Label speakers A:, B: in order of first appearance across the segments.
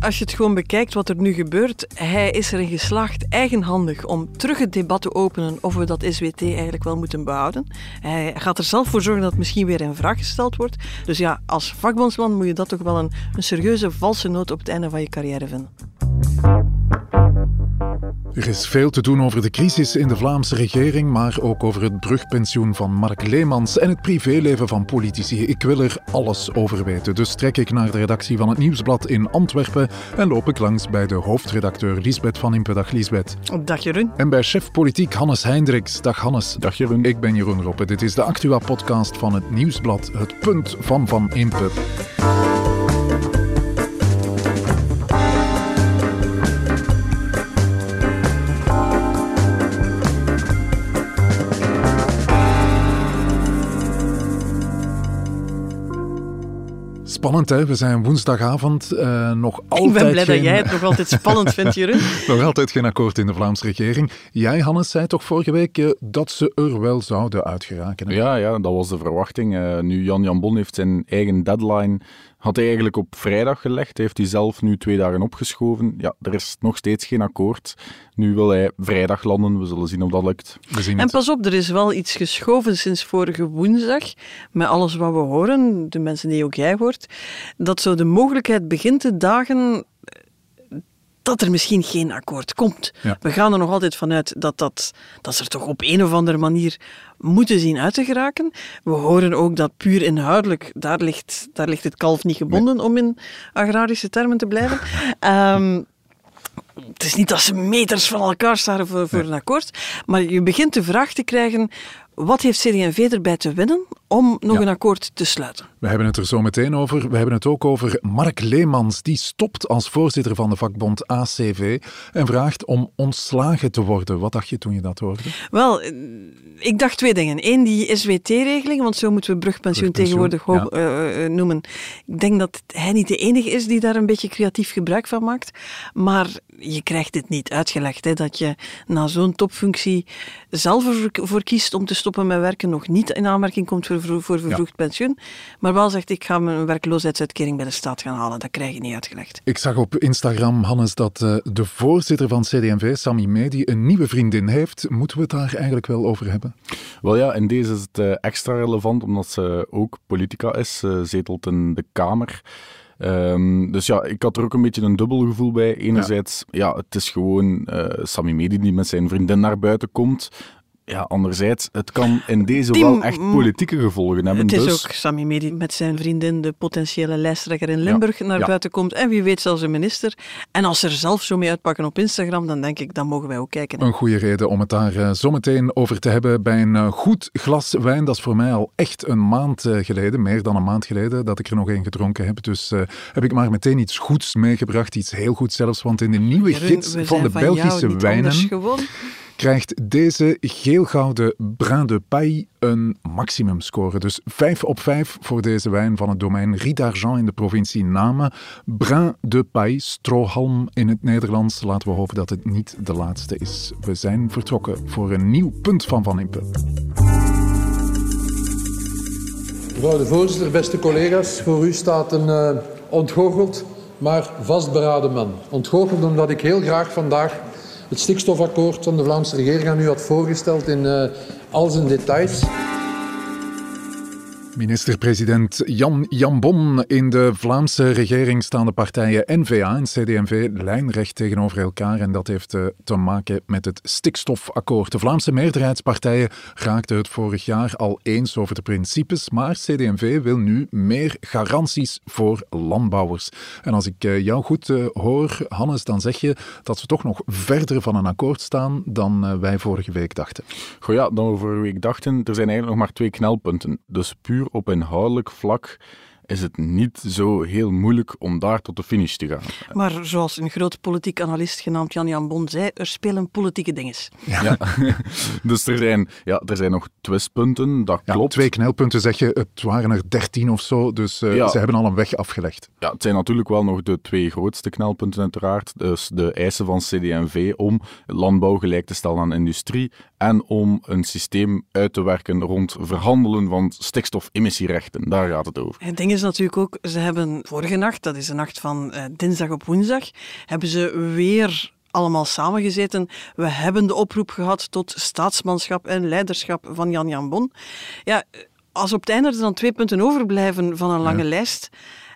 A: als je het gewoon bekijkt wat er nu gebeurt, hij is erin geslaagd eigenhandig om terug het debat te openen of we dat SWT eigenlijk wel moeten behouden. Hij gaat er zelf voor zorgen dat het misschien weer in vraag gesteld wordt. Dus ja, als vakbondsman moet je dat toch wel een, een serieuze valse noot op het einde van je carrière vinden.
B: Er is veel te doen over de crisis in de Vlaamse regering, maar ook over het brugpensioen van Mark Leemans en het privéleven van politici. Ik wil er alles over weten, dus trek ik naar de redactie van het Nieuwsblad in Antwerpen en loop ik langs bij de hoofdredacteur Lisbeth van Impe. Dag Lisbeth.
A: Dag Jeroen.
B: En bij chef politiek Hannes Hendricks. Dag Hannes.
C: Dag Jeroen.
B: Ik ben Jeroen Roppe. Dit is de Actua-podcast van het Nieuwsblad, het punt van Van Impe. Spannend, hè? We zijn woensdagavond uh, nog altijd.
A: Ik ben blij
B: geen...
A: dat jij het nog altijd spannend vindt, Jeroen.
B: nog altijd geen akkoord in de Vlaamse regering. Jij, Hannes, zei toch vorige week uh, dat ze er wel zouden uitgeraken? Hè?
C: Ja, ja, dat was de verwachting. Uh, nu Jan Jan Bon heeft zijn eigen deadline had hij eigenlijk op vrijdag gelegd. Heeft hij zelf nu twee dagen opgeschoven. Ja, er is nog steeds geen akkoord. Nu wil hij vrijdag landen. We zullen zien of dat lukt.
B: We zien
A: En
B: het.
A: pas op, er is wel iets geschoven sinds vorige woensdag. Met alles wat we horen, de mensen die ook jij hoort, dat zo de mogelijkheid begint te dagen dat er misschien geen akkoord komt.
B: Ja.
A: We gaan er nog altijd vanuit dat, dat, dat ze er toch op een of andere manier moeten zien uit te geraken. We horen ook dat puur inhoudelijk, daar ligt, daar ligt het kalf niet gebonden, om in agrarische termen te blijven. Ehm, het is niet dat ze meters van elkaar staan voor, voor een akkoord, maar je begint de vraag te krijgen, wat heeft CD&V erbij te winnen om nog
B: Ja.
A: een akkoord te sluiten?
B: We hebben het er zo meteen over. We hebben het ook over Mark Leemans. Die stopt als voorzitter van de vakbond ACV en vraagt om ontslagen te worden. Wat dacht je toen je dat hoorde?
A: Wel, eh, ik dacht twee dingen. Eén, die SWT-regeling, want zo moeten we brugpensioen,
B: Brugpensioen,
A: tegenwoordig
B: ja.
A: eh, eh, noemen. Ik denk dat hij niet de enige is die daar een beetje creatief gebruik van maakt. Maar je krijgt dit niet uitgelegd, hè, dat je na zo'n topfunctie zelf ervoor voor kiest om te stoppen met werken, nog niet in aanmerking komt voor, voor, voor vervroegd pensioen, maar wel zegt ik ga mijn werkloosheidsuitkering bij de staat gaan halen. Dat krijg je niet uitgelegd.
B: Ik zag op Instagram, Hannes, dat eh, de voorzitter van CD&V, Sami Medi, een nieuwe vriendin heeft. Moeten we het daar eigenlijk wel over hebben?
C: Wel ja, in deze is het eh, extra relevant omdat ze ook politica is. Ze zetelt in de Kamer. Ehm, dus ja, ik had er ook een beetje een dubbel gevoel bij. Enerzijds, ja, het is gewoon eh Sami Medi die met zijn vriendin naar buiten komt. Ja, anderzijds, het kan in deze
A: Die
C: wel echt politieke gevolgen hebben.
A: Het is
C: dus,
A: ook Sami Medi met zijn vriendin, de potentiële lijsttrekker in Limburg, naar
C: ja.
A: buiten komt. En wie weet zelfs een minister. En als ze er zelf zo mee uitpakken op Instagram, dan denk ik, dan mogen wij ook kijken. hè.
B: Een goede reden om het daar eh, zo meteen over te hebben bij een eh, goed glas wijn. Dat is voor mij al echt een maand eh, geleden, meer dan een maand geleden, dat ik er nog een gedronken heb. Dus heb ik maar meteen iets goeds meegebracht, iets heel goed zelfs. Want in de nieuwe gids van de
A: van
B: Belgische wijnen. Krijgt deze geelgouden Brin de Paille een maximumscore. Dus 5 op 5 voor deze wijn van het domein Riet d'Argent in de provincie Namen. Brin de Paille, strohalm in het Nederlands. Laten we hopen dat het niet de laatste is. We zijn vertrokken voor een nieuw punt van Van Impe.
D: Mevrouw de voorzitter, beste collega's, voor u staat een eh, ontgoocheld, maar vastberaden man. Ontgoocheld omdat ik heel graag vandaag het stikstofakkoord van de Vlaamse regering aan u had voorgesteld in eh, al zijn details.
B: Minister-president Jan Jambon. In de Vlaamse regering staan de partijen N-VA en CD&V lijnrecht tegenover elkaar. En dat heeft eh, te maken met het stikstofakkoord. De Vlaamse meerderheidspartijen raakten het vorig jaar al eens over de principes. Maar CD&V wil nu meer garanties voor landbouwers. En als ik eh, jou goed eh, hoor, Hannes, dan zeg je dat ze toch nog verder van een akkoord staan dan wij vorige week dachten.
C: Goh ja, dan we vorige week dachten, er zijn eigenlijk nog maar twee knelpunten. Dus puur op inhoudelijk vlak is het niet zo heel moeilijk om daar tot de finish te gaan.
A: Maar zoals een groot politiek analist genaamd Jan-Jan Bon zei, er spelen politieke dinges.
C: Ja. dus er zijn, ja, er zijn nog twistpunten, dat
B: Ja,
C: klopt.
B: Twee knelpunten zeg je, het waren er dertien of zo, dus eh,
C: Ja.
B: ze hebben al een weg afgelegd.
C: Ja, het zijn natuurlijk wel nog de twee grootste knelpunten uiteraard. Dus de eisen van CD&V om landbouw gelijk te stellen aan industrie en om een systeem uit te werken rond verhandelen van stikstofemissierechten. Daar gaat het over.
A: Het ding is natuurlijk ook, ze hebben vorige nacht, dat is de nacht van uh, dinsdag op woensdag, hebben ze weer allemaal samengezeten. We hebben de oproep gehad tot staatsmanschap en leiderschap van Jan Jan Bon. Ja, als op het einde er dan twee punten overblijven van een lange lijst,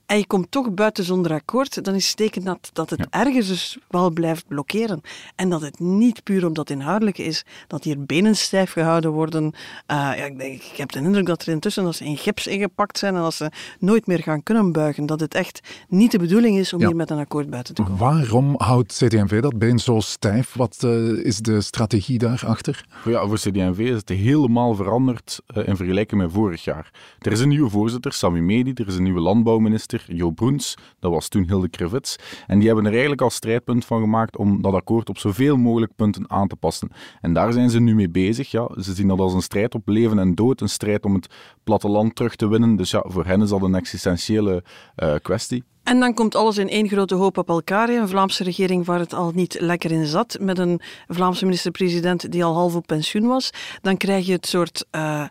A: en je komt toch buiten zonder akkoord, dan is het teken dat, dat het ergens dus wel blijft blokkeren. En dat het niet puur omdat het inhoudelijk is, dat hier benen stijf gehouden worden. Uh, ja, ik, denk, ik heb de indruk dat er intussen als ze in gips ingepakt zijn en als ze nooit meer gaan kunnen buigen, dat het echt niet de bedoeling is om hier met een akkoord buiten te komen.
B: Waarom houdt CD&V dat been zo stijf? Wat uh, is de strategie daarachter?
C: Ja, voor CD&V is het helemaal veranderd uh, in vergelijking met vorig jaar. Er is een nieuwe voorzitter, Sami Medi, er is een nieuwe landbouwminister, Jo Broens, dat was toen Hilde Krevits. En die hebben er eigenlijk al strijdpunt van gemaakt om dat akkoord op zoveel mogelijk punten aan te passen. En daar zijn ze nu mee bezig. Ja. Ze zien dat als een strijd op leven en dood, een strijd om het platteland terug te winnen. Dus ja, voor hen is dat een existentiële uh, kwestie.
A: En dan komt alles in één grote hoop op elkaar. Een Vlaamse regering waar het al niet lekker in zat, met een Vlaamse minister-president die al half op pensioen was. Dan krijg je het soort uh,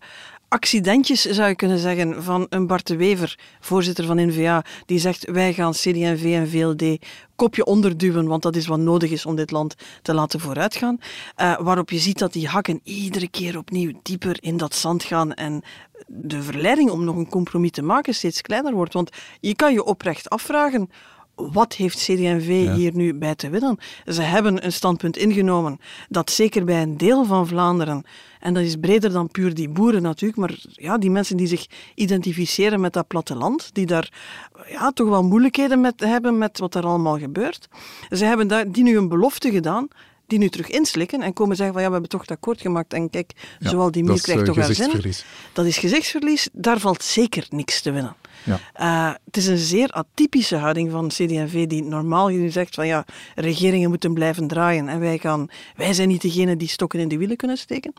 A: accidentjes, zou je kunnen zeggen, van een Bart de Wever, voorzitter van NVA, die zegt wij gaan CD&V en VLD kopje onderduwen, want dat is wat nodig is om dit land te laten vooruitgaan. Uh, waarop je ziet dat die hakken iedere keer opnieuw dieper in dat zand gaan en de verleiding om nog een compromis te maken steeds kleiner wordt. Want je kan je oprecht afvragen wat heeft CD&V hier nu bij te winnen? Ze hebben een standpunt ingenomen dat zeker bij een deel van Vlaanderen, en dat is breder dan puur die boeren natuurlijk, maar ja, die mensen die zich identificeren met dat platteland, die daar ja, toch wel moeilijkheden met hebben met wat er allemaal gebeurt. Ze hebben daar, die nu een belofte gedaan die nu terug inslikken en komen zeggen van ja, we hebben toch het akkoord gemaakt en kijk, zowel die meer krijgt toch haar zin. Dat is gezichtsverlies, daar valt zeker niks te winnen. Ja. Uh, het is een zeer atypische houding van CD&V die normaal gezien zegt van ja, regeringen moeten blijven draaien en wij, gaan, wij zijn niet degene die stokken in de wielen kunnen steken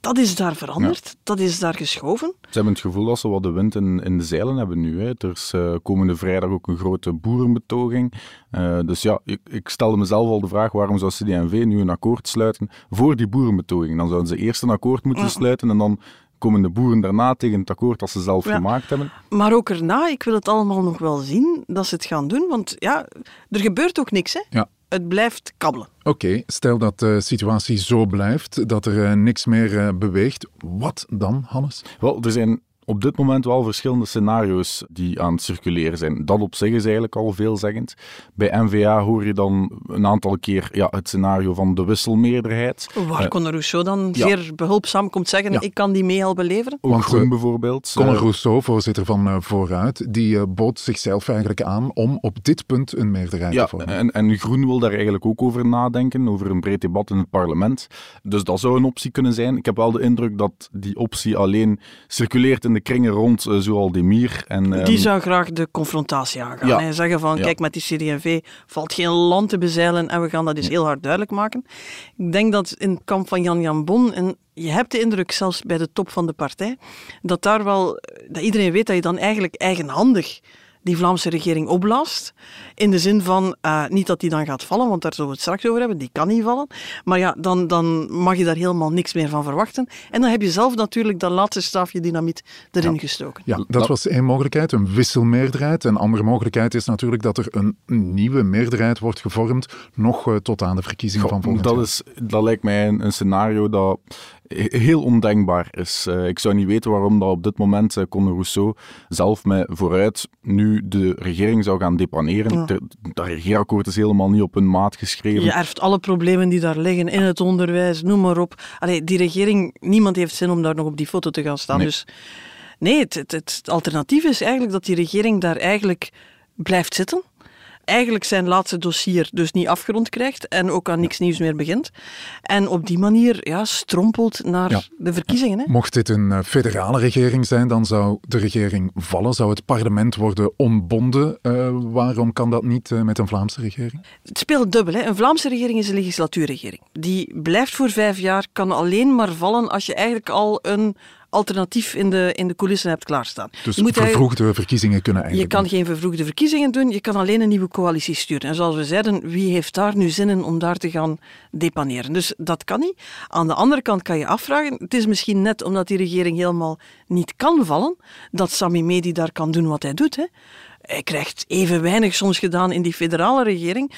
A: dat is daar veranderd, dat is daar geschoven.
C: Ze hebben het gevoel dat ze wat de wind in, in de zeilen hebben nu. Hè. Er is uh, komende vrijdag ook een grote boerenbetoging. Uh, dus ja, ik, ik, stelde mezelf al de vraag waarom zou CD&V nu een akkoord sluiten voor die boerenbetoging. Dan zouden ze eerst een akkoord moeten sluiten en dan komen de boeren daarna tegen het akkoord dat ze zelf gemaakt hebben.
A: Maar ook erna, ik wil het allemaal nog wel zien dat ze het gaan doen, want ja, er gebeurt ook niks. Hè?
B: Ja
A: het blijft kabbelen.
B: Oké, stel dat de situatie zo blijft, dat er uh, niks meer uh, beweegt. Wat dan, Hannes?
C: Wel, er zijn op dit moment wel verschillende scenario's die aan het circuleren zijn. Dat op zich is eigenlijk al veelzeggend. Bij NVA hoor je dan een aantal keer ja, het scenario van de wisselmeerderheid.
A: Waar uh, Conor Rousseau dan ja. zeer behulpzaam komt zeggen, ja. ik kan die mee helpen leveren.
C: Want Groen bijvoorbeeld.
B: Conor Rousseau, voorzitter van uh, Vooruit, die uh, bood zichzelf eigenlijk aan om op dit punt een meerderheid te vormen.
C: En, en Groen wil daar eigenlijk ook over nadenken, over een breed debat in het parlement. Dus dat zou een optie kunnen zijn. Ik heb wel de indruk dat die optie alleen circuleert in de kringen rond uh, Zoal Demir. En,
A: um... Die zou graag de confrontatie aangaan. Ja. En zeggen van, ja. kijk, met die CD&V valt geen land te bezeilen en we gaan dat dus heel hard duidelijk maken. Ik denk dat in het kamp van Jan Jan Bon, en je hebt de indruk, zelfs bij de top van de partij, dat daar wel, dat iedereen weet dat je dan eigenlijk eigenhandig die Vlaamse regering opblaast. In de zin van, uh, niet dat die dan gaat vallen, want daar zullen we het straks over hebben, die kan niet vallen. Maar ja, dan, dan mag je daar helemaal niks meer van verwachten. En dan heb je zelf natuurlijk dat laatste staafje dynamiet erin
B: ja.
A: gestoken.
B: Ja, dat was één mogelijkheid, een wisselmeerderheid. Een andere mogelijkheid is natuurlijk dat er een nieuwe meerderheid wordt gevormd, nog uh, tot aan de verkiezingen van volgend
C: dat
B: jaar.
C: Is, dat lijkt mij een, een scenario dat heel ondenkbaar is. Uh, ik zou niet weten waarom dat op dit moment uh, Conor Rousseau zelf met vooruit nu de regering zou gaan depaneren. Ja. Dat regeerakkoord is helemaal niet op een maat geschreven.
A: Je erft alle problemen die daar liggen, in het onderwijs, noem maar op. Allee, die regering, niemand heeft zin om daar nog op die foto te gaan staan. Nee. Dus nee, het, het, het alternatief is eigenlijk dat die regering daar eigenlijk blijft zitten eigenlijk zijn laatste dossier dus niet afgerond krijgt en ook aan niks nieuws meer begint. En op die manier ja, strompelt naar ja. de verkiezingen. Hè?
B: Mocht dit een federale regering zijn, dan zou de regering vallen, zou het parlement worden ontbonden. Uh, waarom kan dat niet uh, met een Vlaamse regering?
A: Het speelt dubbel. Hè? Een Vlaamse regering is een legislatuurregering. Die blijft voor vijf jaar, kan alleen maar vallen als je eigenlijk al een alternatief in de, in de coulissen hebt klaarstaan.
B: Dus
A: je moet
B: vervroegde verkiezingen kunnen
A: je
B: eigenlijk
A: kan
B: doen.
A: geen vervroegde verkiezingen doen, je kan alleen een nieuwe coalitie sturen. En zoals we zeiden, wie heeft daar nu zin in om daar te gaan depaneren? Dus dat kan niet. Aan de andere kant kan je afvragen, het is misschien net omdat die regering helemaal niet kan vallen, dat Sami Medi daar kan doen wat hij doet. Hè. Hij krijgt even weinig soms gedaan in die federale regering.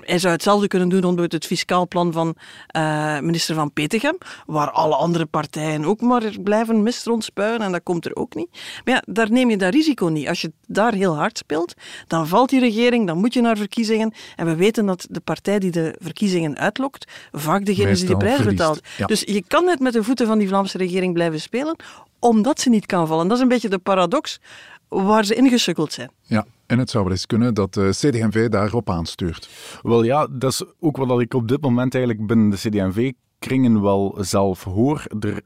A: Hij zou hetzelfde kunnen doen onder het fiscaal plan van eh, minister Van Petegem, waar alle andere partijen ook maar blijven mist rondspuien en dat komt er ook niet. Maar ja, daar neem je dat risico niet. Als je daar heel hard speelt, dan valt die regering, dan moet je naar verkiezingen. En we weten dat de partij die de verkiezingen uitlokt, vaak degene is die de prijs betaalt.
B: Ja.
A: Dus je kan net met de voeten van die Vlaamse regering blijven spelen, omdat ze niet kan vallen. Dat is een beetje de paradox waar ze ingesukkeld zijn.
B: Ja, en het zou wel eens kunnen dat de CD&V daarop aanstuurt.
C: Wel ja, dat is ook wat ik op dit moment eigenlijk binnen de CD&V-kringen wel zelf hoor. Er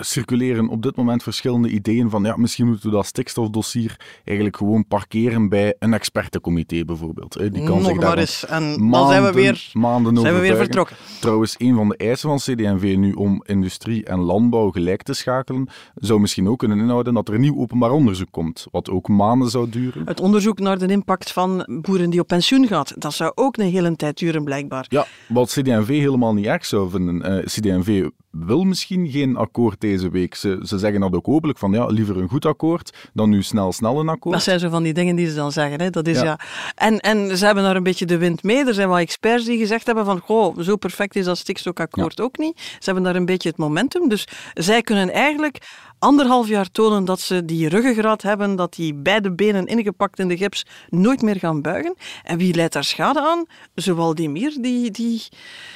C: circuleren op dit moment verschillende ideeën van ja, misschien moeten we dat stikstofdossier eigenlijk gewoon parkeren bij een expertencomité bijvoorbeeld. hè. Die kan
A: Nog
C: zich
A: maar eens. En dan
C: maanden,
A: zijn we weer,
C: maanden
A: zijn we weer vertrokken.
C: Trouwens, een van de eisen van CD&V nu om industrie en landbouw gelijk te schakelen, zou misschien ook kunnen inhouden dat er nieuw openbaar onderzoek komt, wat ook maanden zou duren.
A: Het onderzoek naar de impact van boeren die op pensioen gaan, dat zou ook een hele tijd duren, blijkbaar.
C: Ja, wat CD&V helemaal niet erg zou vinden. Eh CD&V wil misschien geen akkoord deze week. Ze, ze zeggen dat ook openlijk van ja, liever een goed akkoord dan nu snel snel een akkoord.
A: Dat zijn zo van die dingen die ze dan zeggen. Hè. Dat is,
C: Ja.
A: ja. En, en ze hebben daar een beetje de wind mee. Er zijn wat experts die gezegd hebben van goh, zo perfect is dat stikstofakkoord ook niet. Ze hebben daar een beetje het momentum. Dus zij kunnen eigenlijk anderhalf jaar tonen dat ze die ruggengraat hebben, dat die beide benen ingepakt in de gips nooit meer gaan buigen. En wie leidt daar schade aan? Zowel Demir, die, die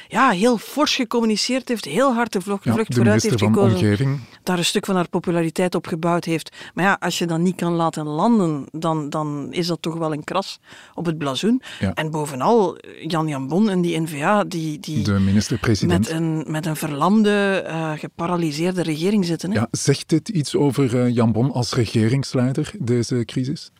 A: ja, heel fors gecommuniceerd heeft, heel hard de vlucht,
B: Ja, de
A: vooruit heeft gekozen
B: Omgeving.
A: daar een stuk van haar populariteit op gebouwd heeft. Maar ja, als je dat niet kan laten landen, dan, dan is dat toch wel een kras op het blazoen.
B: Ja.
A: En bovenal, Jan Jan Bon en die N-VA, die, die
B: De minister-president.
A: met, een, met een verlamde, eh, geparalyseerde regering zitten. Hè?
B: Ja, zegt dit iets over eh, Jan Bon als regeringsleider, deze crisis?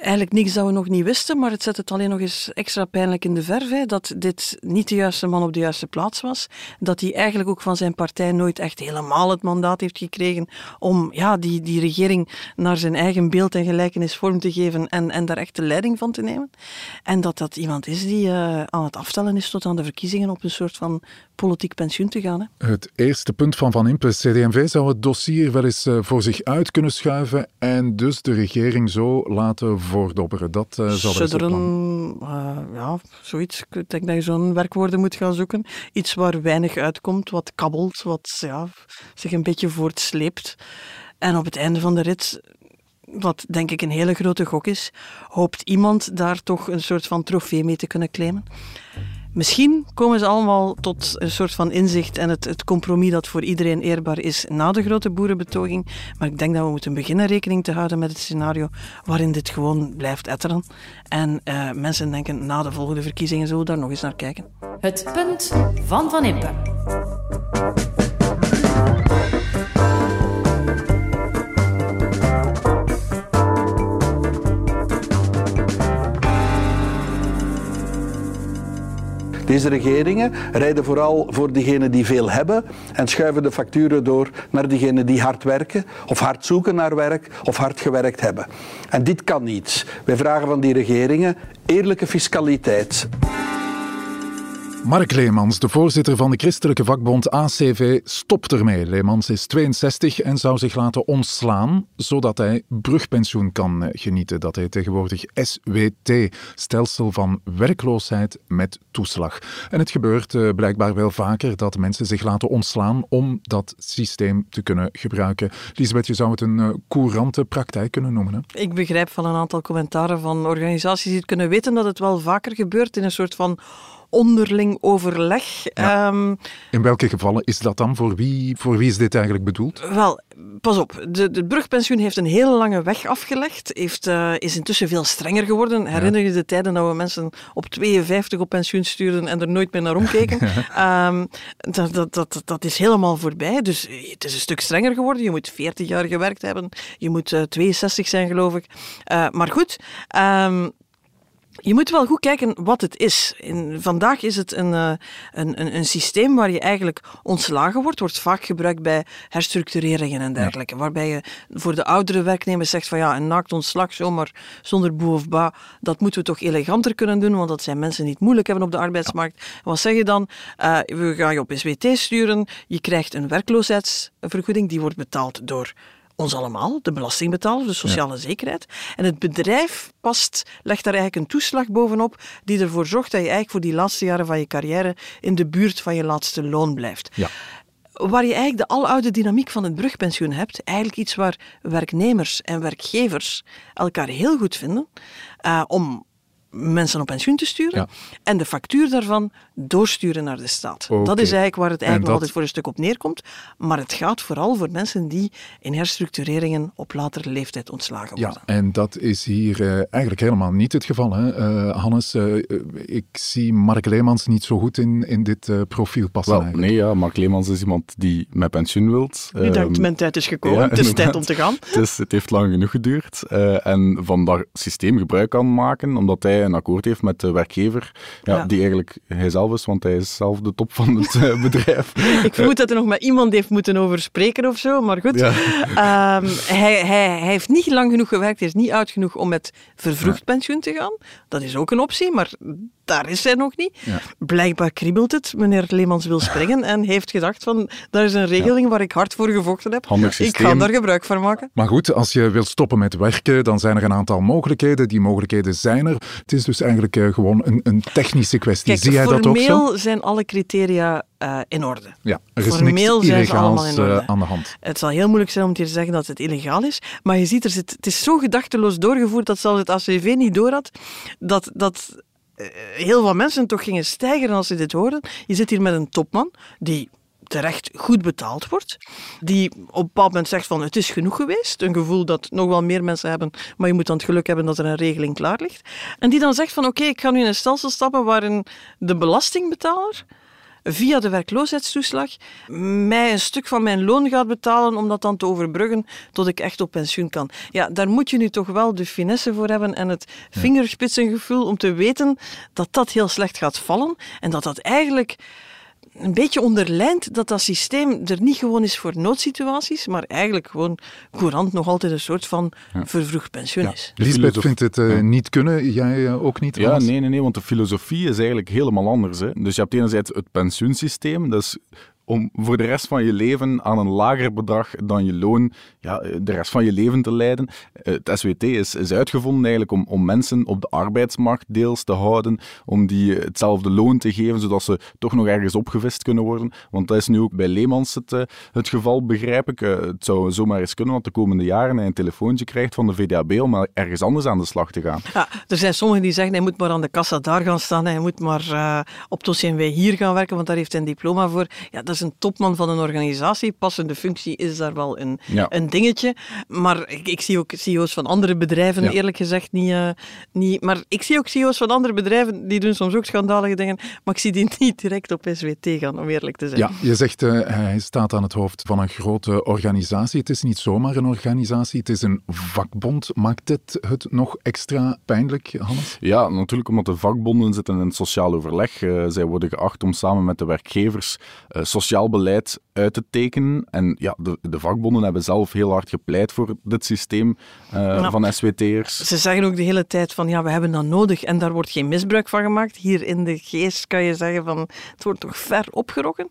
A: Eigenlijk niks dat we nog niet wisten, maar het zet het alleen nog eens extra pijnlijk in de verf. Hè, dat dit niet de juiste man op de juiste plaats was. Dat hij eigenlijk ook van zijn partij nooit echt helemaal het mandaat heeft gekregen om ja, die, die regering naar zijn eigen beeld en gelijkenis vorm te geven en, en daar echt de leiding van te nemen. En dat dat iemand is die eh, aan het aftellen is tot aan de verkiezingen op een soort van politiek pensioen te gaan. Hè.
B: Het eerste punt van Van Impe, CD&V zou het dossier wel eens eh, voor zich uit kunnen schuiven en dus de regering zo laten voordobberen. Dat eh.
A: Sudderen, eh, ja, zoiets. Ik denk dat je zo'n werkwoorden moet gaan zoeken. Iets waar weinig uitkomt, wat kabbelt, wat ja, zich een beetje voortsleept. En op het einde van de rit, wat denk ik een hele grote gok is, hoopt iemand daar toch een soort van trofee mee te kunnen claimen. Misschien komen ze allemaal tot een soort van inzicht en het, compromis dat voor iedereen eerbaar is na de grote boerenbetoging. Maar ik denk dat we moeten beginnen rekening te houden met het scenario waarin dit gewoon blijft etteren. En eh, mensen denken, na de volgende verkiezingen zullen we daar nog eens naar kijken.
E: Het punt van Van Impe.
F: Deze regeringen rijden vooral voor diegenen die veel hebben en schuiven de facturen door naar diegenen die hard werken of hard zoeken naar werk of hard gewerkt hebben. En dit kan niet. Wij vragen van die regeringen eerlijke fiscaliteit.
B: Mark Leemans, de voorzitter van de christelijke vakbond ACV, stopt ermee. Leemans is 62 en zou zich laten ontslaan, zodat hij brugpensioen kan eh, genieten. Dat heet tegenwoordig SWT, stelsel van werkloosheid met toeslag. En het gebeurt eh, blijkbaar wel vaker dat mensen zich laten ontslaan om dat systeem te kunnen gebruiken. Lisbeth, je zou het een eh, courante praktijk kunnen noemen.
A: Ik begrijp van een aantal commentaren van organisaties die het kunnen weten dat het wel vaker gebeurt in een soort van onderling overleg.
B: Ja.
A: Ehm,
B: In welke gevallen is dat dan? Voor wie, voor wie is dit eigenlijk bedoeld?
A: Wel, pas op. De, de brugpensioen heeft een hele lange weg afgelegd. Heeft, eh, is intussen veel strenger geworden. Herinner je de tijden dat we mensen op 52 op pensioen stuurden en er nooit meer naar omkeken? Ehm, dat, dat, dat, dat is helemaal voorbij. Dus het is een stuk strenger geworden. Je moet 40 jaar gewerkt hebben. Je moet eh, 62 zijn, geloof ik. Eh, maar goed. ehm, Je moet wel goed kijken wat het is. In, vandaag is het een, uh, een, een, een, systeem waar je eigenlijk ontslagen wordt. Wordt vaak gebruikt bij herstructureringen en dergelijke. Ja. Waarbij je voor de oudere werknemers zegt van ja, een naakt ontslag zomaar zonder boe of ba, dat moeten we toch eleganter kunnen doen, want dat zijn mensen die het moeilijk hebben op de arbeidsmarkt. Wat zeg je dan? Uh, we gaan je op SWT sturen, je krijgt een werkloosheidsvergoeding, die wordt betaald door ons allemaal, de belastingbetaler, de sociale ja. zekerheid. En het bedrijf past, legt daar eigenlijk een toeslag bovenop die ervoor zorgt dat je eigenlijk voor die laatste jaren van je carrière in de buurt van je laatste loon blijft.
B: Ja
A: waar je eigenlijk de aloude dynamiek van het brugpensioen hebt. Eigenlijk iets waar werknemers en werkgevers elkaar heel goed vinden. Uh, om mensen op pensioen te sturen
B: ja.
A: en de factuur daarvan doorsturen naar de staat.
B: Okay.
A: Dat is eigenlijk waar het eigenlijk
B: dat...
A: altijd voor een stuk op neerkomt. Maar het gaat vooral voor mensen die in herstructureringen op latere leeftijd ontslagen worden.
B: Ja, en dat is hier uh, eigenlijk helemaal niet het geval. Hè? Uh, Hannes, uh, ik zie Mark Leemans niet zo goed in, in dit profiel passen.
C: Wel, nee, ja, Mark Leemans is iemand die met pensioen wilt.
A: Die denkt, um, mijn tijd is gekomen, ja, het is tijd om te gaan.
C: Het, is, het heeft lang genoeg geduurd. en van dat systeem gebruik kan maken, omdat hij een akkoord heeft met de werkgever, ja,
A: Ja.
C: die eigenlijk hij zelf is, want hij is zelf de top van het eh, bedrijf.
A: Ik vermoed dat er nog met iemand heeft moeten over spreken of zo, maar goed.
C: Ja.
A: Ehm, hij, hij, hij heeft niet lang genoeg gewerkt, hij is niet oud genoeg om met vervroegd pensioen te gaan. Dat is ook een optie, maar daar is hij nog niet.
B: Ja.
A: Blijkbaar kriebelt het, meneer Leemans wil springen en heeft gedacht van, daar is een regeling waar ik hard voor gevochten heb.
C: Handig
A: Ik ga daar gebruik van maken.
B: Maar goed, als je wilt stoppen met werken, dan zijn er een aantal mogelijkheden. Die mogelijkheden zijn er. Het is dus eigenlijk uh, gewoon een, een, technische kwestie.
A: Kijk,
B: Zie jij dat ook
A: formeel
B: zo?
A: zijn alle criteria uh, in orde.
B: Ja, er is
A: formeel
B: niks
A: zijn ze allemaal in orde.
B: uh, aan de hand.
A: Het zal heel moeilijk zijn om te zeggen dat het illegaal is, maar je ziet, er zit, het is zo gedachteloos doorgevoerd dat zelfs het ACV niet doorhad dat... dat uh, heel veel mensen toch gingen stijgen als ze dit hoorden. Je zit hier met een topman die terecht goed betaald wordt, die op een bepaald moment zegt van het is genoeg geweest, een gevoel dat nog wel meer mensen hebben, maar je moet dan het geluk hebben dat er een regeling klaar ligt, en die dan zegt van oké, okay, ik ga nu in een stelsel stappen waarin de belastingbetaler via de werkloosheidstoeslag mij een stuk van mijn loon gaat betalen om dat dan te overbruggen tot ik echt op pensioen kan. Ja, daar moet je nu toch wel de finesse voor hebben en het ja. vingerspitsengevoel om te weten dat dat heel slecht gaat vallen en dat dat eigenlijk een beetje onderlijnt dat dat systeem er niet gewoon is voor noodsituaties, maar eigenlijk gewoon courant nog altijd een soort van ja. vervroegd pensioen
B: ja.
A: is.
B: Lisbeth vindt het uh, ja. niet kunnen, jij uh, ook niet?
C: Ja, nee, nee, nee, want de filosofie is eigenlijk helemaal anders. Hè. Dus je hebt enerzijds het pensioensysteem, dat is om voor de rest van je leven aan een lager bedrag dan je loon ja, de rest van je leven te leiden. Het SWT is, is uitgevonden eigenlijk om, om mensen op de arbeidsmarkt deels te houden, om die hetzelfde loon te geven, zodat ze toch nog ergens opgevist kunnen worden. Want dat is nu ook bij Leemans het, het geval, begrijp ik. Het zou zomaar eens kunnen dat de komende jaren hij een telefoontje krijgt van de VDAB om ergens anders aan de slag te gaan.
A: Ja, er zijn sommigen die zeggen hij moet maar aan de kassa daar gaan staan, hij moet maar uh, op OCMW hier gaan werken, want daar heeft hij een diploma voor. Ja, dat is een topman van een organisatie. Passende functie is daar wel een,
C: ja.
A: een dingetje. Maar ik, ik, zie ook CEO's van andere bedrijven, ja. eerlijk gezegd, niet, uh, niet. Maar ik zie ook CEO's van andere bedrijven, die doen soms ook schandalige dingen. Maar ik zie die niet direct op SWT gaan, om eerlijk te zijn.
B: Ja, je zegt uh, hij staat aan het hoofd van een grote organisatie. Het is niet zomaar een organisatie, het is een vakbond. Maakt dit het nog extra pijnlijk, Hannes?
C: Ja, natuurlijk omdat de vakbonden zitten in het sociaal overleg. Uh, zij worden geacht om samen met de werkgevers sociaal beleid uit te tekenen. En ja, de, de, vakbonden hebben zelf heel hard gepleit voor dit systeem uh, ja. van SWT'ers.
A: Ze zeggen ook de hele tijd van ja, we hebben dat nodig en daar wordt geen misbruik van gemaakt. Hier in de geest kan je zeggen van het wordt toch ver opgerokken.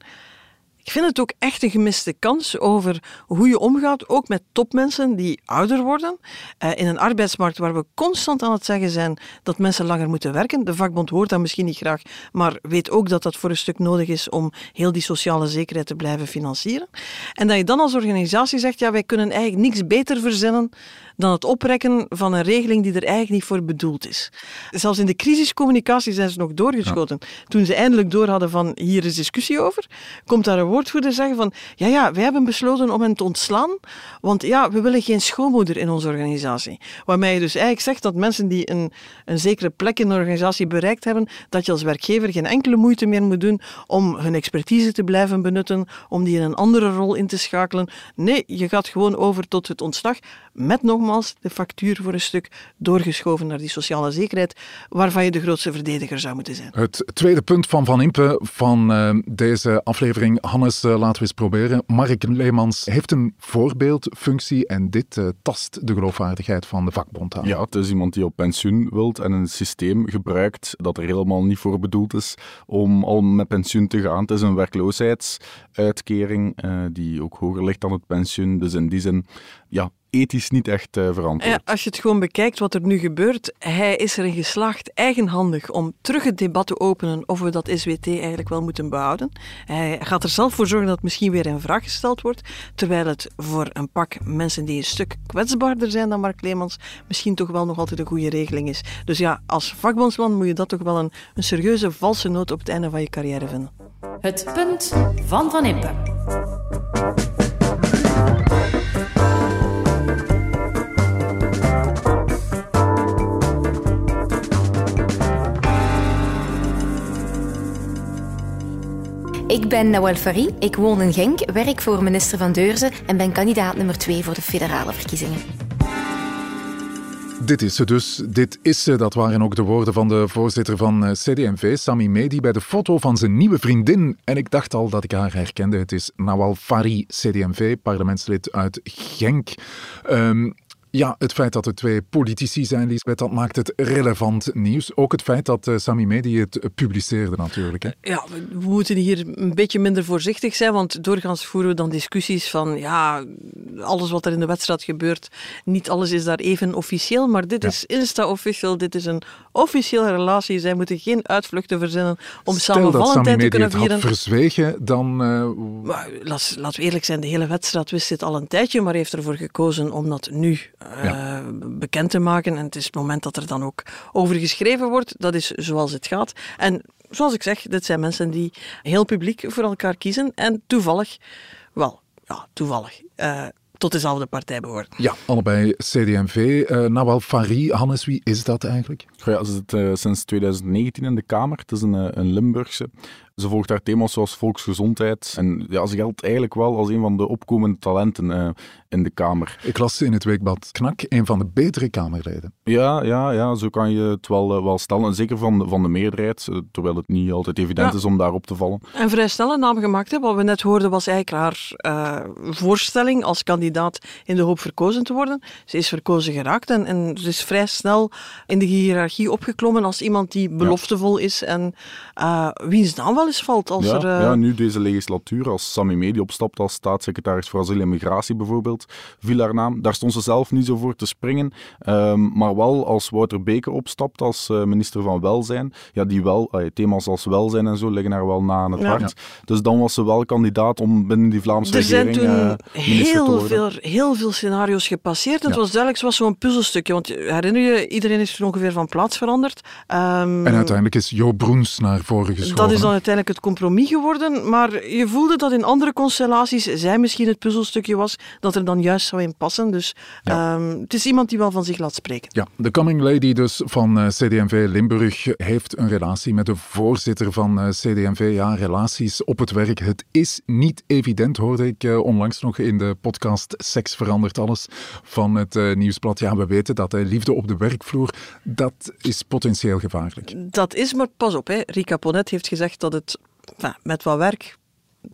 A: Ik vind het ook echt een gemiste kans over hoe je omgaat, ook met topmensen die ouder worden. Uh, in een arbeidsmarkt waar we constant aan het zeggen zijn dat mensen langer moeten werken. De vakbond hoort dat misschien niet graag, maar weet ook dat dat voor een stuk nodig is om heel die sociale zekerheid te blijven financieren. En dat je dan als organisatie zegt, ja, wij kunnen eigenlijk niks beter verzinnen dan het oprekken van een regeling die er eigenlijk niet voor bedoeld is. Zelfs in de crisiscommunicatie zijn ze nog doorgeschoten. Ja. Toen ze eindelijk door hadden van hier is discussie over, komt daar een woordvoerder zeggen van ja, ja, wij hebben besloten om hen te ontslaan, want ja, we willen geen schoonmoeder in onze organisatie. Waarmee je dus eigenlijk zegt dat mensen die een, een zekere plek in de organisatie bereikt hebben, dat je als werkgever geen enkele moeite meer moet doen om hun expertise te blijven benutten, om die in een andere rol in te schakelen. Nee, je gaat gewoon over tot het ontslag met nog nogmaals de factuur voor een stuk doorgeschoven naar die sociale zekerheid, waarvan je de grootste verdediger zou moeten zijn.
B: Het tweede punt van Van Impe van uh, deze aflevering, Hannes, uh, laten we eens proberen. Mark Leemans heeft een voorbeeldfunctie en dit uh, tast de geloofwaardigheid van de vakbond aan.
C: Ja, het is iemand die op pensioen wilt en een systeem gebruikt dat er helemaal niet voor bedoeld is om al met pensioen te gaan. Het is een werkloosheidsuitkering die ook hoger ligt dan het pensioen. Dus in die zin, ja, ethisch niet echt uh, verantwoord.
A: Ja, als je het gewoon bekijkt wat er nu gebeurt, hij is erin geslaagd eigenhandig om terug het debat te openen of we dat SWT eigenlijk wel moeten behouden. Hij gaat er zelf voor zorgen dat het misschien weer in vraag gesteld wordt, terwijl het voor een pak mensen die een stuk kwetsbaarder zijn dan Mark Leemans misschien toch wel nog altijd een goede regeling is. Dus ja, als vakbondsman moet je dat toch wel een, een serieuze valse noot op het einde van je carrière vinden.
E: Het punt van Van Impe.
G: Ik ben Nawal Fari, ik woon in Genk, werk voor minister Van Deurzen en ben kandidaat nummer 2 voor de federale verkiezingen.
B: Dit is ze dus. Dit is ze. Dat waren ook de woorden van de voorzitter van eh, CD&V, Sami Medi, bij de foto van zijn nieuwe vriendin. En ik dacht al dat ik haar herkende. Het is Nawal Fari, CD&V, parlementslid uit Genk. Um, ja, het feit dat er twee politici zijn, Lisbeth, dat maakt het relevant nieuws. Ook het feit dat uh, Sami Medi het publiceerde natuurlijk. Hè?
A: Ja, we moeten hier een beetje minder voorzichtig zijn, want doorgaans voeren we dan discussies van ja, alles wat er in de wedstrijd gebeurt, niet alles is daar even officieel, maar dit is insta-official, dit is een officiële relatie. Zij moeten geen uitvluchten verzinnen om
B: Stel
A: samen Valentijn te kunnen
B: vieren. Had verzwegen, dan... Uh...
A: Maar, laten we eerlijk zijn, de hele wedstrijd wist dit al een tijdje, maar heeft ervoor gekozen om dat nu ja. uh, bekend te maken. En het is het moment dat er dan ook over geschreven wordt. Dat is zoals het gaat. En zoals ik zeg, dit zijn mensen die heel publiek voor elkaar kiezen. En toevallig, wel, ja, toevallig. Uh, tot dezelfde partij behoren.
B: Ja, allebei CD&V. Uh, Nawal Fari, Hannes, wie is dat eigenlijk?
C: Ja, ze zit uh, sinds 2019 in de Kamer. Het is een, een Limburgse. Ze volgt daar thema's zoals volksgezondheid. En ja, ze geldt eigenlijk wel als een van de opkomende talenten uh, in de Kamer.
B: Ik las in het weekblad Knak, een van de betere Kamerleden.
C: Ja, ja, ja zo kan je het wel, uh, wel stellen. En zeker van de, van de meerderheid, uh, terwijl het niet altijd evident ja. is om daarop te vallen.
A: En vrij snel een naam gemaakt. Hè. Wat we net hoorden was eigenlijk haar voorstelling als kandidaat in de hoop verkozen te worden. Ze is verkozen geraakt en, en ze is vrij snel in de hiërarchie opgeklommen als iemand die beloftevol is en wiens naam wel eens valt. Als
C: ja,
A: er, uh...
C: ja, nu deze legislatuur, als Sami Medi opstapt als staatssecretaris voor asiel en migratie bijvoorbeeld, viel haar naam. Daar stond ze zelf niet zo voor te springen. Um, maar wel als Wouter Beke opstapt als uh, minister van Welzijn, ja, die wel, uh, thema's als welzijn en zo liggen haar wel na aan het ja. hart. Dus dan was ze wel kandidaat om binnen die Vlaamse
A: er
C: regering
A: Er zijn toen
C: uh,
A: heel veel, heel veel scenario's gepasseerd. En het was duidelijk, het was zo'n puzzelstukje. Want herinner je, iedereen is toen ongeveer van plaats veranderd. Um,
B: en uiteindelijk is Jo Broens naar voren geschoven.
A: Dat is dan uiteindelijk het compromis geworden, maar je voelde dat in andere constellaties zij misschien het puzzelstukje was dat er dan juist zou in passen. Dus ja. um, het is iemand die wel van zich laat spreken.
B: Ja, de coming lady dus van uh, CD&V Limburg heeft een relatie met de voorzitter van uh, CD&V. Ja, relaties op het werk. Het is niet evident, hoorde ik uh, onlangs nog in de podcast Seks verandert alles van het Nieuwsblad. Ja, we weten dat liefde op de werkvloer, dat is potentieel gevaarlijk.
A: Dat is, maar pas op, hè. Rika Ponet heeft gezegd dat het enfin, met wat werk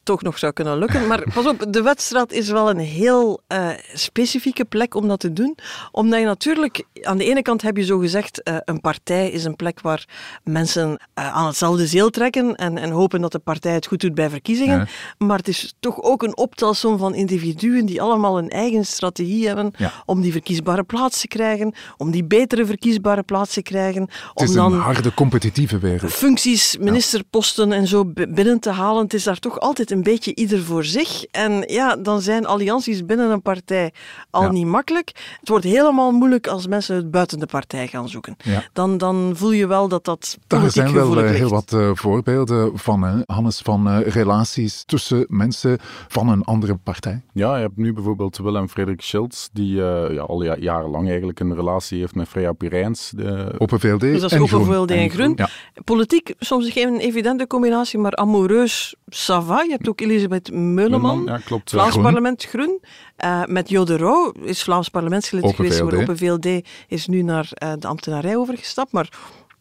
A: toch nog zou kunnen lukken. Maar pas op, de wedstrijd is wel een heel uh, specifieke plek om dat te doen. Omdat je natuurlijk, aan de ene kant heb je zo gezegd, uh, een partij is een plek waar mensen uh, aan hetzelfde zeel trekken en, en, hopen dat de partij het goed doet bij verkiezingen. Ja. Maar het is toch ook een optelsom van individuen die allemaal een eigen strategie hebben ja. om die verkiesbare plaats te krijgen, om die betere verkiesbare plaats te krijgen.
B: Het is
A: om dan
B: een harde competitieve wereld.
A: Functies, ministerposten en zo binnen te halen. Het is daar toch altijd een beetje ieder voor zich. En ja, dan zijn allianties binnen een partij al ja. niet makkelijk. Het wordt helemaal moeilijk als mensen het buiten de partij gaan zoeken.
B: Ja.
A: Dan, dan voel je wel dat dat
B: Daar zijn wel uh, heel wat uh, voorbeelden van, hè, Hannes, van uh, relaties tussen mensen van een andere partij.
C: Ja, je hebt nu bijvoorbeeld Willem Frederik Schilds, die ja, al ja, jarenlang eigenlijk een relatie heeft met Freya Pirijns. De...
B: Open VLD
A: dus dat is
B: en
A: Open
B: Groen.
A: VLD en, en Groen. Ja. Politiek soms geen evidente combinatie, maar amoureus Sava. Je hebt ook Elisabeth Meuleman,
C: ja, klopt.
A: Vlaams
C: Groen.
A: parlement Groen. Eh, met Jo de Roo is Vlaams parlementslid
B: Open
A: geweest, maar
B: VLD.
A: Open VLD is nu naar eh, de ambtenarij overgestapt. Maar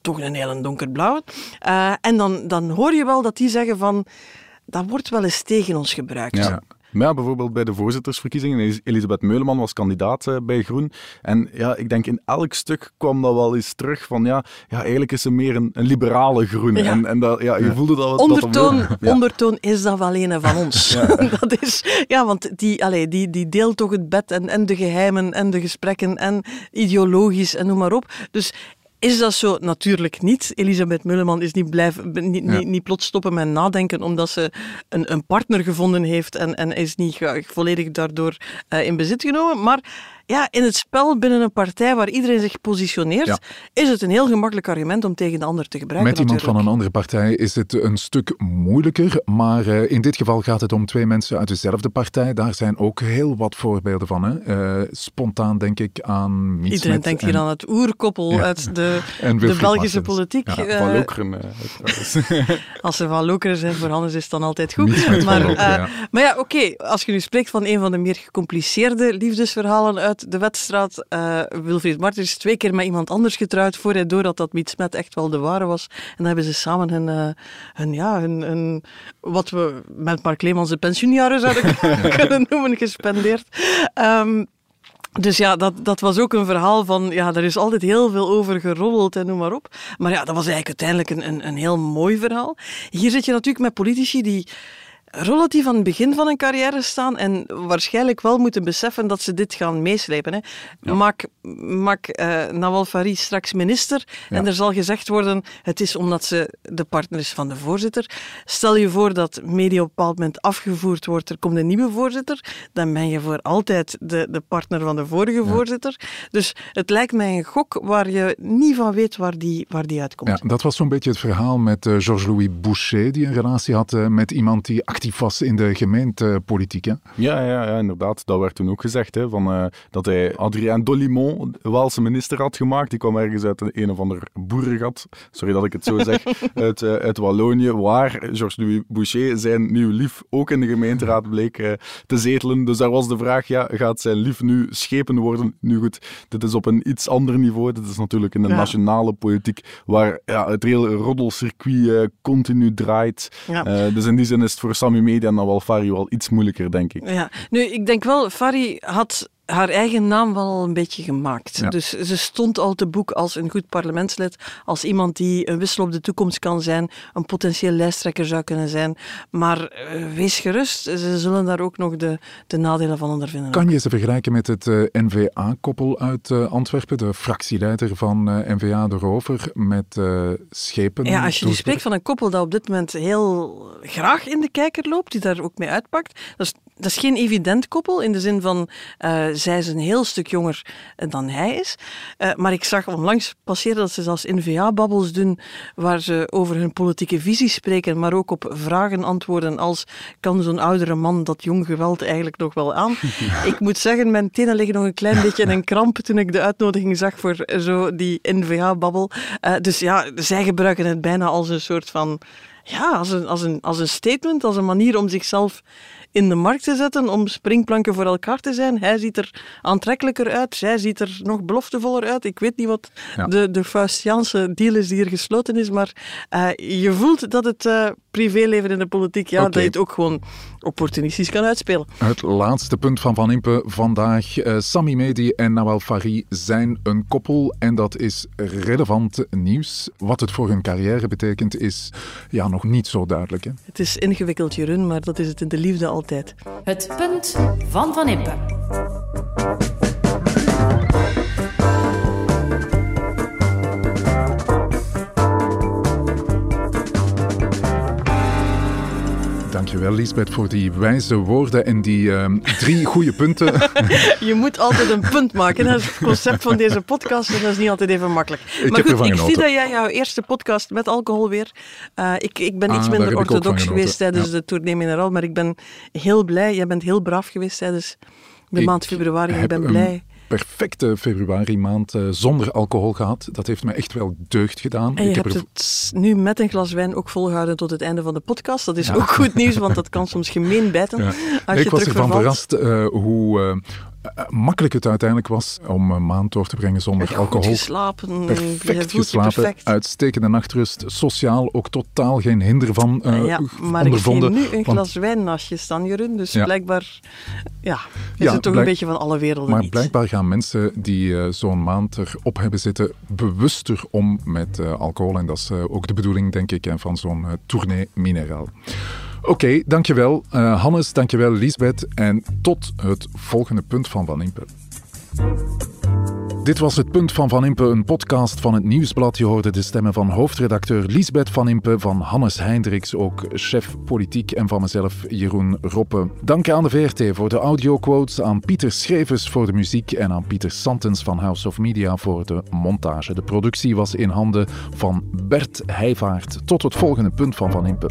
A: toch een hele donkerblauwe. Eh, en dan, dan hoor je wel dat die zeggen van... Dat wordt wel eens tegen ons gebruikt.
C: Ja. Maar ja, bijvoorbeeld bij de voorzittersverkiezingen, Elis- Elisabeth Meuleman was kandidaat eh, bij Groen. En ja, ik denk in elk stuk kwam dat wel eens terug van ja, ja eigenlijk is ze meer een, een liberale Groen.
A: Ja.
C: En, en dat, ja, je voelde dat... dat
A: Ondertoon,
C: dat ja.
A: ondertoon is dat wel een van ons. dat is, ja, want die, allee, die, die deelt toch het bed en, en de geheimen en de gesprekken en ideologisch en noem maar op. Dus is dat zo? Natuurlijk niet. Elisabeth Mulleman is niet, blijven, niet,
B: Ja.
A: niet, niet plots stoppen met nadenken omdat ze een, een partner gevonden heeft en, en is niet volledig daardoor eh, in bezit genomen. Maar ja, in het spel binnen een partij waar iedereen zich positioneert,
B: Ja.
A: is het een heel gemakkelijk argument om tegen de ander te gebruiken.
B: Met iemand van een andere partij is het een stuk moeilijker, maar eh, in dit geval gaat het om twee mensen uit dezelfde partij. Daar zijn ook heel wat voorbeelden van. Hè? Eh, spontaan denk ik aan
A: Iedereen
B: Smet
A: denkt hier aan het oerkoppel
B: Ja.
A: uit de,
B: En
A: de Belgische
B: Martens.
A: politiek.
C: Ja,
A: Eh,
C: van Lokeren,
A: als ze van Lokeren zijn, voor Hannes is het dan altijd goed. Maar,
B: Lokeren,
A: eh,
B: ja.
A: maar ja, oké, als je nu spreekt van een van de meer gecompliceerde liefdesverhalen uit de wedstrijd. eh Wilfried Martens is twee keer met iemand anders getrouwd voor hij door had dat Miet Smet echt wel de ware was. En dan hebben ze samen hun, eh, hun, ja, hun, hun, wat we met Mark Leemans de pensioenjaren zouden kunnen noemen, gespendeerd. Ehm, dus ja, dat, dat was ook een verhaal van, ja, er is altijd heel veel over geroddeld en noem maar op. Maar ja, dat was eigenlijk uiteindelijk een, een, een heel mooi verhaal. Hier zit je natuurlijk met politici die relatief aan het begin van hun carrière staan en waarschijnlijk wel moeten beseffen dat ze dit gaan meeslepen. Hè. Maak, maak eh, Nawal Farid straks minister en
B: Ja.
A: er zal gezegd worden, het is omdat ze de partner is van de voorzitter. Stel je voor dat media op een bepaald moment afgevoerd wordt, er komt een nieuwe voorzitter, dan ben je voor altijd de, de partner van de vorige voorzitter. Dus het lijkt mij een gok waar je niet van weet waar die, waar die uitkomt.
B: Ja, dat was zo'n beetje het verhaal met eh, Georges-Louis Boucher, die een relatie had eh, met iemand die actief was in de gemeentepolitiek. Hè?
C: Ja, ja, ja, inderdaad. Dat werd toen ook gezegd, hè, van, eh, dat hij Adrien Dolimon, Waalse minister, had gemaakt. Die kwam ergens uit een, een of ander boerengat, sorry dat ik het zo zeg, uit, eh, uit Wallonië, waar Georges-Louis Boucher zijn nieuw lief ook in de gemeenteraad bleek eh, te zetelen. Dus daar was de vraag, ja, gaat zijn lief nu schepen worden? Nu goed, dit is op een iets ander niveau. Dit is natuurlijk in de
A: Ja.
C: nationale politiek, waar ja, het hele roddelcircuit continu draait.
A: Ja.
C: Dus in die zin is het voor Sami Media en Nawal Fari wel iets moeilijker, denk ik.
A: Ja, nu, ik denk wel, Fari had haar eigen naam wel al een beetje gemaakt.
B: Ja.
A: Dus ze stond al te boek als een goed parlementslid, als iemand die een wissel op de toekomst kan zijn, een potentieel lijsttrekker zou kunnen zijn. Maar eh, wees gerust, ze zullen daar ook nog de, de nadelen van ondervinden.
B: Kan je ze vergelijken met het eh, NVA-koppel uit eh, Antwerpen, de fractieleider van NVA de Rover, met schepen?
A: Ja, als je nu spreekt van een koppel dat op dit moment heel graag in de kijker loopt, die daar ook mee uitpakt, dat is, dat is geen evident koppel, in de zin van eh, zij is een heel stuk jonger eh, dan hij is. Eh, maar ik zag onlangs passeren dat ze zelfs NVA-babbels doen, waar ze over hun politieke visie spreken, maar ook op vragen antwoorden als kan zo'n oudere man dat jong geweld eigenlijk nog wel aan? Ik moet zeggen, mijn tenen liggen nog een klein beetje in een kramp toen ik de uitnodiging zag voor zo die NVA-babbel. Dus ja, zij gebruiken het bijna als een soort van ja, als een, als, een, als een statement, als een manier om zichzelf in de markt te zetten, om springplanken voor elkaar te zijn. Hij ziet er aantrekkelijker uit, zij ziet er nog beloftevoller uit. Ik weet niet wat
B: Ja.
A: de, de Faustiaanse deal is die hier gesloten is, maar eh, je voelt dat het eh, privéleven in de politiek, ja, dat je het ook gewoon opportunistisch kan uitspelen.
B: Het laatste punt van Van Impe vandaag. Eh, Sami Medi en Nawal Fari zijn een koppel en dat is relevant nieuws. Wat het voor hun carrière betekent is ja, nog niet zo duidelijk. Hè?
A: Het is ingewikkeld, Jeroen, maar dat is het in de liefde altijd.
E: Het punt van Van Impe.
B: Dankjewel Lisbeth voor die wijze woorden en die ehm, drie goede punten.
A: Je moet altijd een punt maken. Dat is het concept van deze podcast en dat is niet altijd even makkelijk. maar goed, ik zie dat jij jouw eerste podcast met alcohol weer... eh, ik, ik ben
B: Ah,
A: iets minder orthodox geweest tijdens
B: ja.
A: de Tournee Mineral, maar ik ben heel blij. Jij bent heel braaf geweest tijdens de
B: Ik
A: maand februari ik ben blij.
B: Perfecte februari maand uh, zonder alcohol gehad. Dat heeft me echt wel deugd gedaan.
A: En je ik hebt heb het nu met een glas wijn ook volgehouden tot het einde van de podcast. Dat is ook goed nieuws, want dat kan soms gemeen bijten. Ja. Als je
B: ik was ervan verrast uh, hoe uh, makkelijk het uiteindelijk was om een maand door te brengen zonder alcohol.
A: Goed geslapen.
B: Perfect geslapen. Perfect. Uitstekende nachtrust. Sociaal ook totaal geen hinder van uh, ja,
A: maar ondervonden. ik zie nu een glas wijn naast je staan, Jeroen. Dus blijkbaar ja, is het toch een beetje van alle werelden
B: Maar blijkbaar gaan mensen die uh, zo'n maand erop hebben zitten bewuster om met alcohol. En dat is ook de bedoeling, denk ik, van zo'n tournee mineraal. Oké, dankjewel uh, Hannes, dankjewel Lisbeth en tot het volgende punt van Van Impe. Dit was het Punt van Van Impe, een podcast van het Nieuwsblad. Je hoorde de stemmen van hoofdredacteur Lisbeth Van Impe, van Hannes Heindriks, ook chef politiek, en van mezelf Jeroen Roppe. Dank aan de VRT voor de audioquotes, aan Pieter Schrevers voor de muziek en aan Pieter Santens van House of Media voor de montage. De productie was in handen van Bert Heijvaart. Tot het volgende Punt van Van Impe.